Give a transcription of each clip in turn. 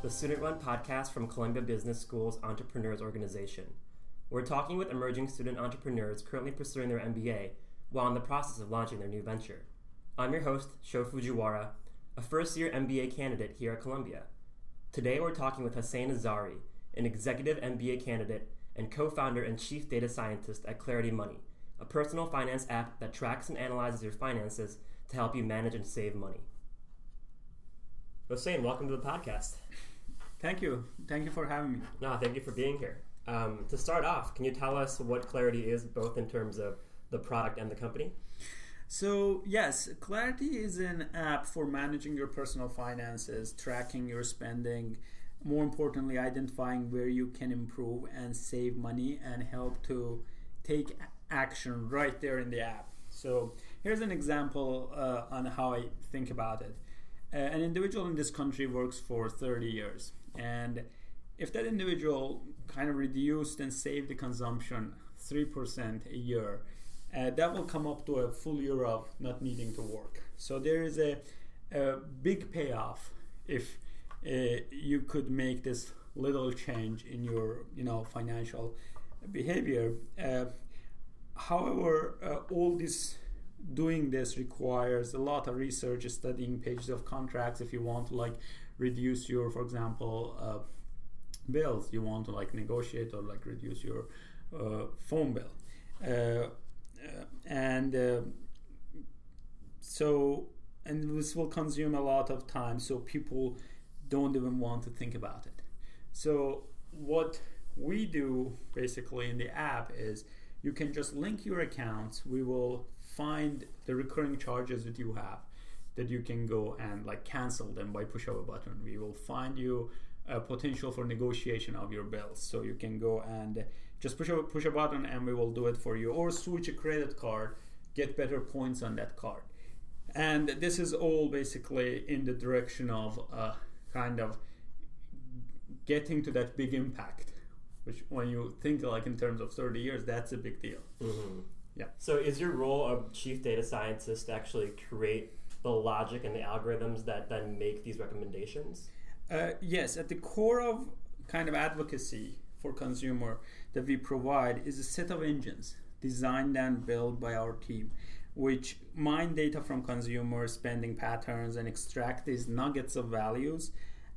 the student run podcast from Columbia Business School's Entrepreneurs Organization. We're talking with emerging student entrepreneurs currently pursuing their MBA while in the process of launching their new venture. I'm your host, Sho Fujiwara, a first year MBA candidate here at Columbia. Today we're talking with Hossein Azari, an executive MBA candidate and co founder and chief data scientist at Clarity Money, a personal finance app that tracks and analyzes your finances to help you manage and save money. Hussein, welcome to the podcast. Thank you. Thank you for having me. No, thank you for being here. Um, to start off, can you tell us what Clarity is, both in terms of the product and the company? So, yes, Clarity is an app for managing your personal finances, tracking your spending, more importantly, identifying where you can improve and save money and help to take action right there in the app. So, here's an example uh, on how I think about it. Uh, an individual in this country works for 30 years, and if that individual kind of reduced and saved the consumption 3% a year, uh, that will come up to a full year of not needing to work. So there is a, a big payoff if uh, you could make this little change in your you know financial behavior. Uh, however, uh, all this doing this requires a lot of research, studying pages of contracts. If you want to like reduce your, for example, uh, bills, you want to like negotiate or like reduce your uh, phone bill, uh, uh and uh, so and this will consume a lot of time. So people don't even want to think about it. So what we do basically in the app is you can just link your accounts. We will find the recurring charges that you have that you can go and like cancel them by push of a button. We will find you a potential for negotiation of your bills. So you can go and just push a push a button and we will do it for you or switch a credit card, get better points on that card. And this is all basically in the direction of uh, kind of getting to that big impact which when you think like in terms of 30 years that's a big deal mm-hmm. Yeah. So is your role of chief data scientist to actually create the logic and the algorithms that then make these recommendations? Uh, yes. At the core of kind of advocacy for consumer that we provide is a set of engines designed and built by our team which mine data from consumer spending patterns and extract these nuggets of values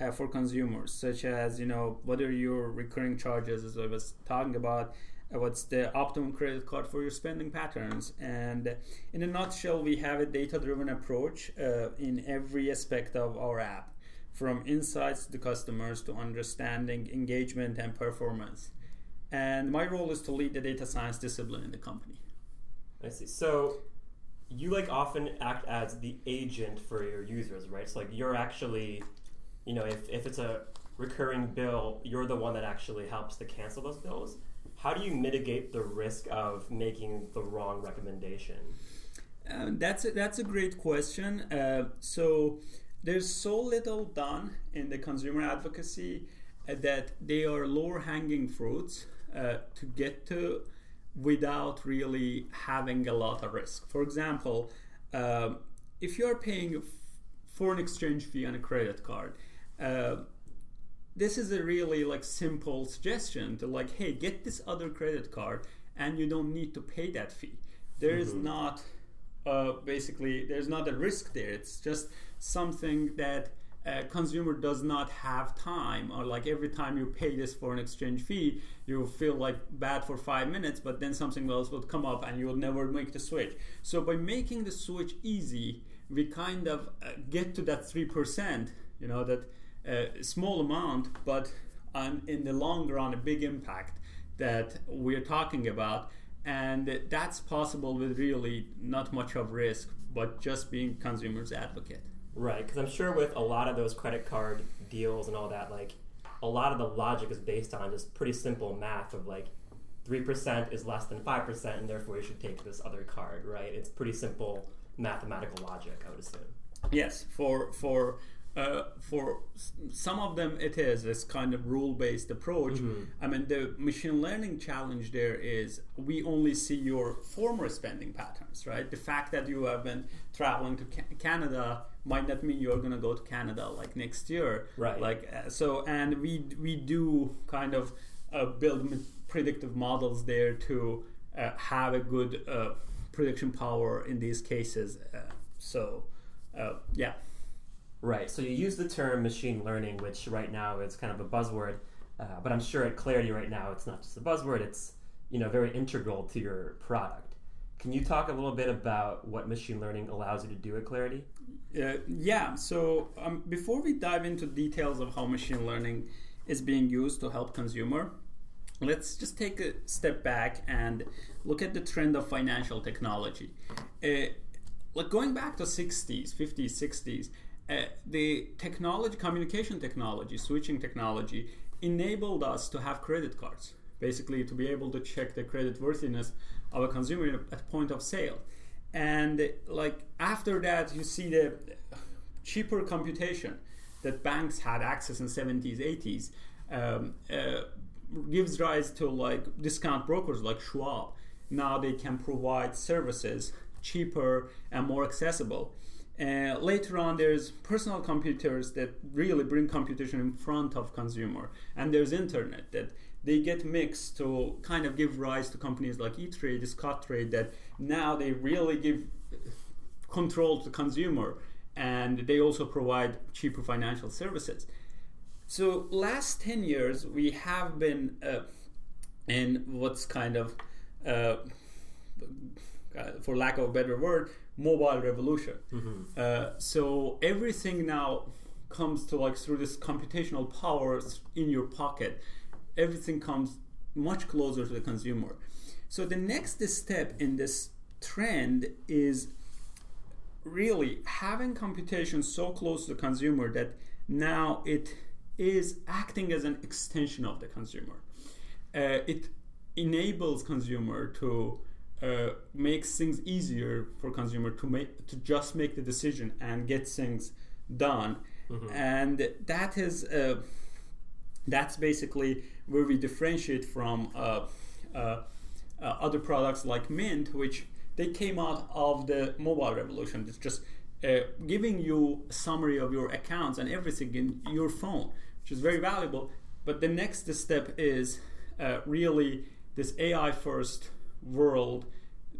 uh, for consumers such as you know what are your recurring charges as i was talking about what's the optimum credit card for your spending patterns. And in a nutshell, we have a data driven approach uh, in every aspect of our app from insights to customers to understanding engagement and performance. And my role is to lead the data science discipline in the company. I see. So you like often act as the agent for your users, right? So like you're actually, you know, if, if it's a recurring bill, you're the one that actually helps to cancel those bills how do you mitigate the risk of making the wrong recommendation? Um, that's a, that's a great question. Uh, so there's so little done in the consumer advocacy uh, that they are lower hanging fruits uh, to get to without really having a lot of risk. For example, um, if you are paying a foreign exchange fee on a credit card, uh, this is a really like simple suggestion to like hey get this other credit card and you don't need to pay that fee. There is mm-hmm. not uh, basically there's not a risk there. It's just something that a consumer does not have time or like every time you pay this foreign exchange fee you feel like bad for five minutes but then something else will come up and you will never make the switch. So by making the switch easy we kind of uh, get to that 3% you know that a small amount, but on, in the long run, a big impact that we're talking about. And that's possible with really not much of risk, but just being consumer's advocate. Right, because I'm sure with a lot of those credit card deals and all that, like a lot of the logic is based on just pretty simple math of like 3% is less than 5%, and therefore you should take this other card, right? It's pretty simple mathematical logic, I would assume. Yes, for for uh, for some of them it is this kind of rule-based approach. Mm-hmm. i mean the machine learning challenge there is we only see your former spending patterns right? The fact that you have been traveling to ca- canada might not mean you're going to go to canada like next year. Right. Like uh, so and we we do kind of uh, build predictive models there to uh, have a good uh, prediction power in these cases uh, so yeah Right. So you use the term machine learning, which right now is kind of a buzzword, uh, but I'm sure at Clarity right now it's not just a buzzword; it's you know very integral to your product. Can you talk a little bit about what machine learning allows you to do at Clarity? Uh, yeah. So um, before we dive into details of how machine learning is being used to help consumer, let's just take a step back and look at the trend of financial technology. Uh, like going back to 60s, 50s, 60s, uh, the technology, communication technology, switching technology enabled us to have credit cards, basically to be able to check the credit worthiness of a consumer at point of sale. And like after that, you see the cheaper computation that banks had access in 70s, 80s um, uh, gives rise to like discount brokers like Schwab. Now they can provide services cheaper and more accessible. Uh, later on, there's personal computers that really bring computation in front of consumer, and there's internet that they get mixed to kind of give rise to companies like E-Trade, Scottrade that now they really give control to the consumer, and they also provide cheaper financial services. So last ten years, we have been uh, in what's kind of, uh, for lack of a better word, mobile revolution. Mm-hmm. Uh, so everything now comes to like through this computational power in your pocket. Everything comes much closer to the consumer. So the next step in this trend is really having computation so close to the consumer that now it is acting as an extension of the consumer. Uh, it enables consumer to uh, makes things easier for consumer to make to just make the decision and get things done. Mm-hmm. and that is uh, that's basically where we differentiate from uh, uh, uh, other products like mint which they came out of the mobile revolution. It's just giving you a summary of your accounts and everything in your phone which is very valuable. But the next step is really this ai first world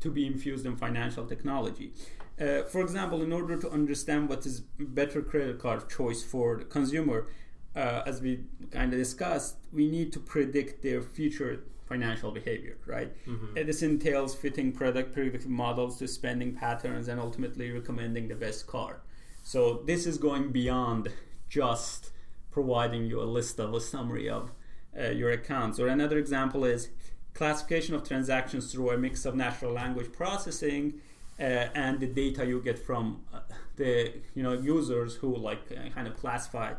to be infused in financial technology. Uh, for example, in order to understand what is better credit card choice for the consumer, uh, as we kind of discussed, we need to predict their future financial behavior, right? Mm-hmm. this entails fitting product predictive models to spending patterns and ultimately recommending the best card. So this is going beyond just providing you a list of a summary of uh, your accounts. Or another example is classification of transactions through a mix of natural language processing uh, and the data you get from uh, the you know users who like uh, kind of classify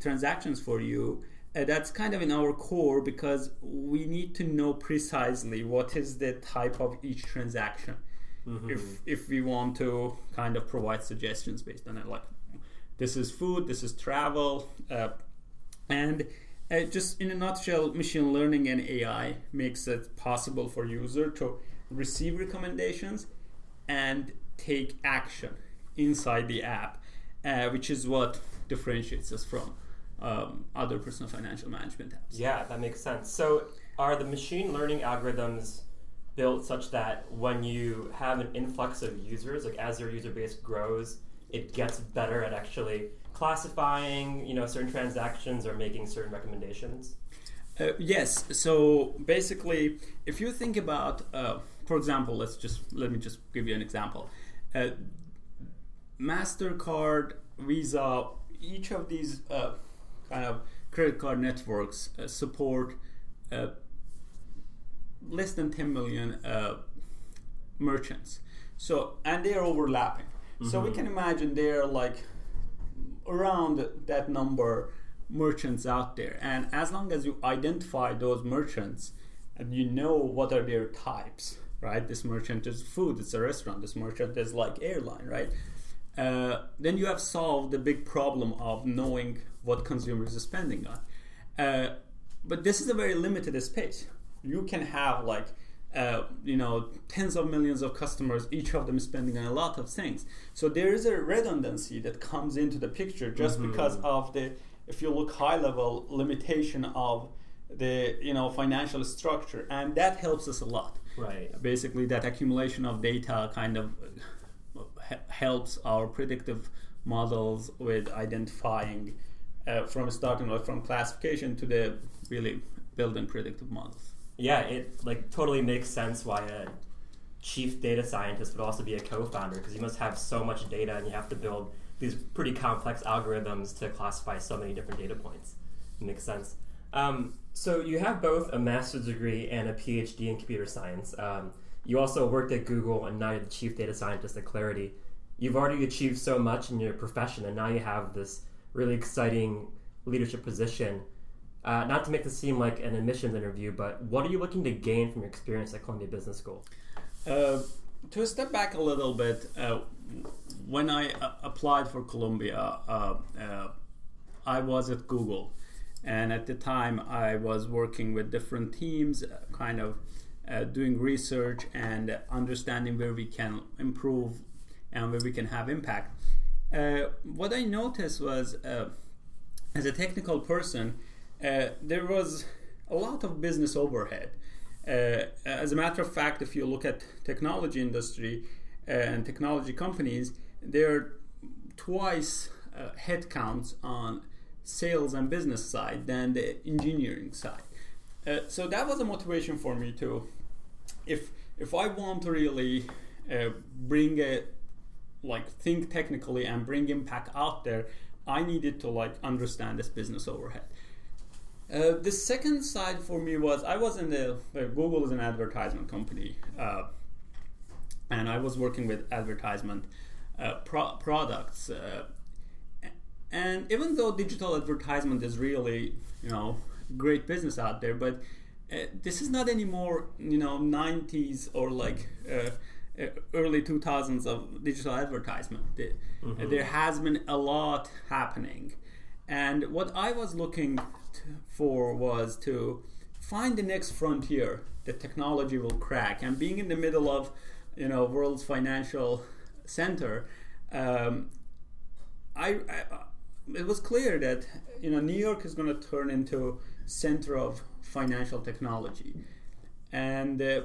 transactions for you uh, that's kind of in our core because we need to know precisely what is the type of each transaction mm-hmm. if if we want to kind of provide suggestions based on it like this is food this is travel uh, and uh, just in a nutshell, machine learning and AI makes it possible for user to receive recommendations and take action inside the app, uh, which is what differentiates us from um, other personal financial management apps. Yeah, that makes sense. So, are the machine learning algorithms built such that when you have an influx of users, like as your user base grows, it gets better at actually classifying, you know, certain transactions or making certain recommendations? Uh, yes. So basically, if you think about, uh, for example, let's just let me just give you an example. Uh, Mastercard, Visa, each of these uh, kind of credit card networks uh, support uh, less than 10 million merchants. So and they are overlapping. Mm-hmm. So we mm-hmm. can imagine they're like around that number merchants out there and as long as you identify those merchants and you know what are their types right this merchant is food it's a restaurant this merchant is like airline right uh, then you have solved the big problem of knowing what consumers are spending on. Uh, but this is a very limited space. You can have like uh, you know tens of millions of customers, each of them spending on a lot of things. So there is a redundancy that comes into the picture just mm-hmm. because of the if you look high level limitation of the you know financial structure, and that helps us a lot. Right. Basically, that accumulation of data kind of helps our predictive models with identifying uh, from starting from classification to the really building predictive models. Yeah, it like totally makes sense why a chief data scientist would also be a co-founder because you must have so much data and you have to build these pretty complex algorithms to classify so many different data points. It makes sense. Um, so you have both a master's degree and a PhD in computer science. Um, you also worked at Google and now you're the chief data scientist at Clarity. You've already achieved so much in your profession, and now you have this really exciting leadership position. Uh, not to make this seem like an admissions interview, but what are you looking to gain from your experience at Columbia Business School? Uh, to step back a little bit, uh, when I uh, applied for Columbia, uh, uh, I was at Google. And at the time, I was working with different teams, kind of doing research and understanding where we can improve and where we can have impact. What I noticed was, as a technical person, there was a lot of business overhead. Uh, as a matter of fact, if you look at technology industry uh, and technology companies, they're twice headcounts on sales and business side than the engineering side. Uh, so that was a motivation for me too. If if I want to really uh, bring it, like think technically and bring impact out there, I needed to like understand this business overhead. Uh, the second side for me was I was in the uh, Google is an advertisement company, uh, and I was working with advertisement uh, pro- products. and even though digital advertisement is really you know great business out there, but uh, this is not anymore, you know, 90s or like uh, uh early 2000s of digital advertisement. Mm-hmm. There has been a lot happening. And what I was looking for was to find the next frontier that technology will crack. And being in the middle of, you know, world's financial center, um, I, I, it was clear that you know New York is going to turn into center of financial technology. And uh,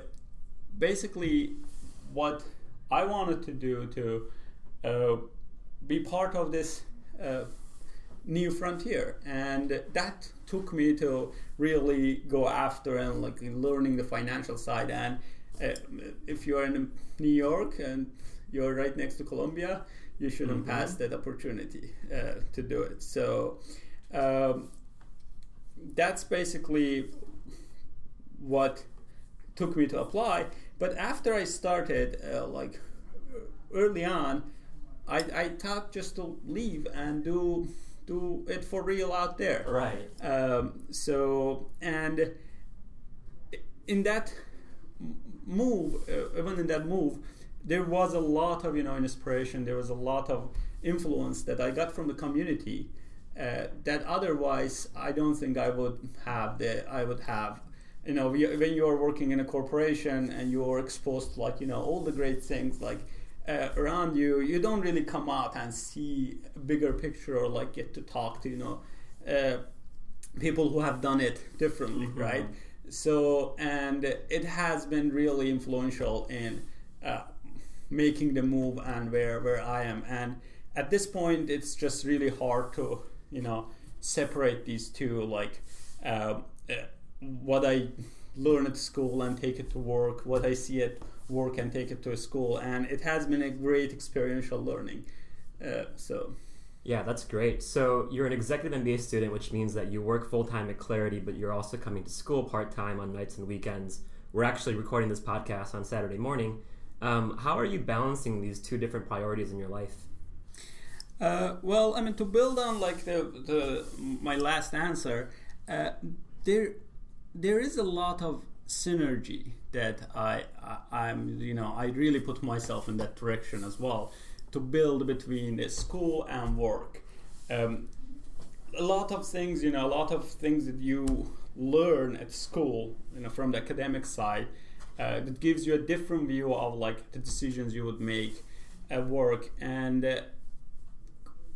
basically, what I wanted to do to uh, be part of this uh, new frontier, and that took me to really go after and like learning the financial side. And uh, if you are in New York and you're right next to Columbia, you shouldn't mm-hmm. pass that opportunity uh, to do it. So. Um, that's basically what took me to apply. But after I started, uh, like early on, I, I thought just to leave and do do it for real out there. Right. Um, so and in that move, uh, even in that move, there was a lot of you know inspiration. There was a lot of influence that I got from the community uh, that otherwise I don't think I would have the I would have you know when you are working in a corporation and you are exposed to like you know all the great things like uh, around you you don't really come out and see a bigger picture or like get to talk to you know uh, people who have done it differently mm-hmm. right so and it has been really influential in uh, making the move and where where I am and at this point it's just really hard to you know separate these two like uh, uh, what I learn at school and take it to work, what I see at work and take it to a school, and it has been a great experiential learning. Uh, so. Yeah, that's great. So you're an executive MBA student, which means that you work full time at Clarity, but you're also coming to school part time on nights and weekends. We're actually recording this podcast on Saturday morning. Um, how are you balancing these two different priorities in your life? Uh, well, I mean, to build on like the, the my last answer, uh, there there is a lot of synergy that I, I am you know I really put myself in that direction as well to build between school and work. Um, a lot of things, you know, a lot of things that you learn at school, you know, from the academic side, uh, that gives you a different view of like the decisions you would make at work, and uh,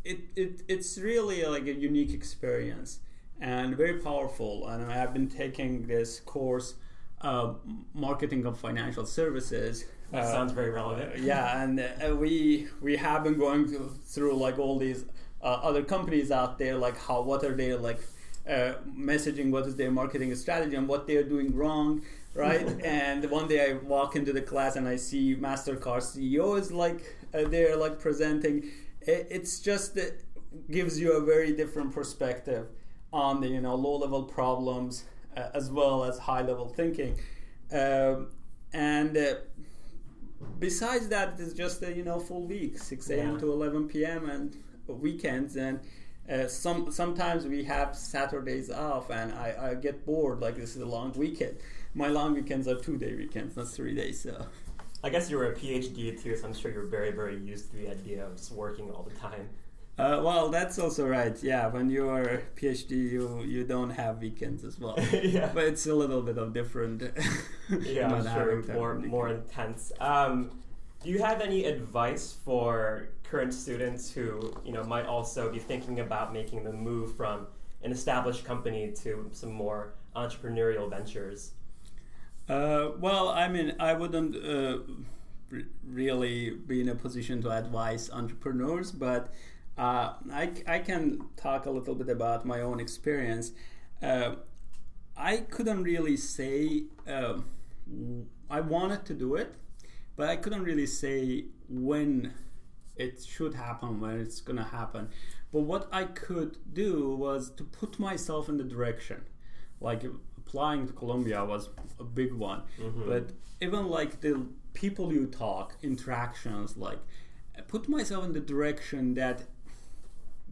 it, it it's really like a unique experience and very powerful. And I've been taking this course, uh, marketing of financial services. That uh, sounds very relevant. yeah, and uh, we we have been going through, like all these uh, other companies out there, like how what are they like uh, messaging, what is their marketing strategy, and what they're doing wrong, right? and one day I walk into the class and I see Mastercard CEO is like uh, they're like presenting. It, it's just it gives you a very different perspective on the you know low level problems uh, as well as high level thinking, um, and. Uh, besides that, it's just a you know full week, six a.m. Yeah. to eleven p.m. and weekends, and uh, some sometimes we have Saturdays off, and I, I get bored. Like this is a long weekend. My long weekends are two day weekends, not three days. So I guess you were a PhD too, so I'm sure you're very, very used to the idea of just working all the time. Uh, well, that's also right. Yeah, when you're a PhD, you you don't have weekends as well. yeah. But it's a little bit of different. Yeah, I'm sure more more intense. Um, do you have any advice for current students who you know might also be thinking about making the move from an established company to some more entrepreneurial ventures? Uh, well, I mean, I wouldn't uh, r- really be in a position to advise entrepreneurs, but uh, I, I can talk a little bit about my own experience. Uh, I couldn't really say um I wanted to do it, but I couldn't really say when it should happen, when it's gonna happen. But what I could do was to put myself in the direction. Like applying to Columbia was a big one, Mhm. but even like the people you talk, interactions, like put myself in the direction that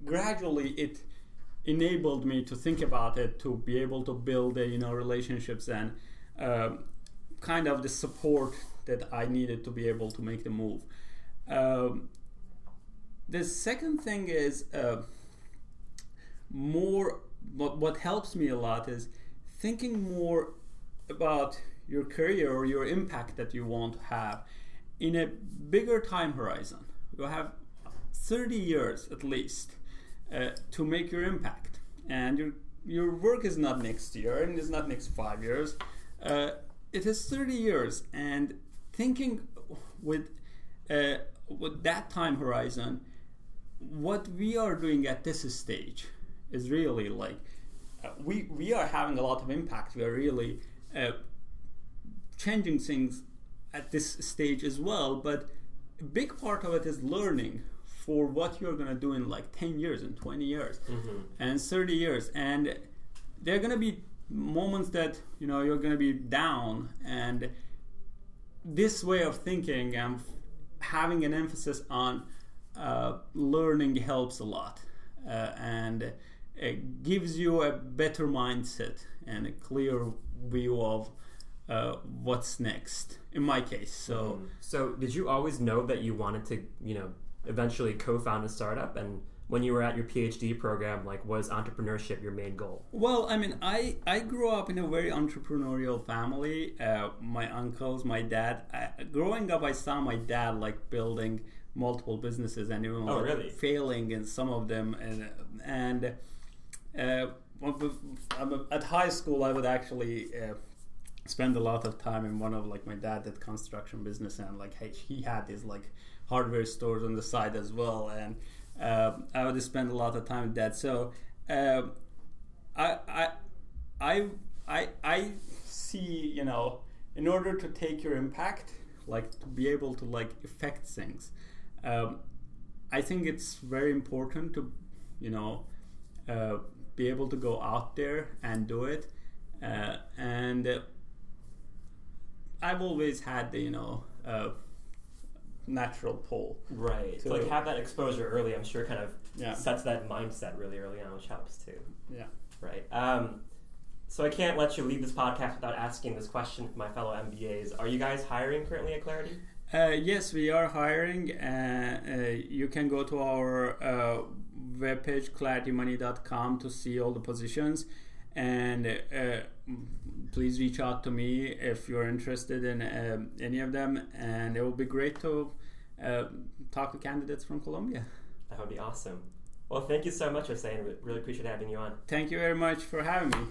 gradually it enabled me to think about it, to be able to build, uh, you know, relationships and um, kind of the support that I needed to be able to make the move. Um, the second thing is uh, more. What, what helps me a lot is thinking more about your career or your impact that you want to have in a bigger time horizon. You have 30 years at least uh, to make your impact, and your your work is not next year and it's not next five years. Uh, it is 30 years, and thinking with uh, with that time horizon, what we are doing at this stage is really like uh, we we are having a lot of impact. We are really uh, changing things at this stage as well. But a big part of it is learning for what you're gonna do in like 10 years and 20 years Mhm. and 30 years, and there are gonna be moments that you know you're gonna be down. And this way of thinking and having an emphasis on uh, learning helps a lot. Uh, and it gives you a better mindset and a clear view of uh, what's next in my case. So So, did you always know that you wanted to, you know, eventually co-found a startup? And when you were at your PhD program, like, was entrepreneurship your main goal? Well, I mean, I, I grew up in a very entrepreneurial family. Uh, my uncles, my dad. I, growing up, I saw my dad like building multiple businesses and even Oh, like, really? failing in some of them. And and uh, at high school, I would actually. Uh, spend a lot of time in one of like my dad did construction business and like hey, he had these like hardware stores on the side as well. And um, I would spend a lot of time with that. So um, I, I I I I see you know in order to take your impact like to be able to like affect things um, I think it's very important to you know uh, be able to go out there and do it. Uh, and uh, I've always had the you know uh, natural pull. Right. So- like have that exposure early. I'm sure kind of Yeah. sets that mindset really early on, which helps too. Yeah. Right. Um, so I can't let you leave this podcast without asking this question for my fellow MBAs. Are you guys hiring currently at Clarity? Uh, yes, we are hiring. Uh, uh, you can go to our uh, webpage, claritymoney.com, to see all the positions. And uh, please reach out to me if you're interested in uh, any of them. And it will be great to uh, talk to candidates from Columbia. That would be awesome. Well, thank you so much, Hossein. Really appreciate having you on. Thank you very much for having me.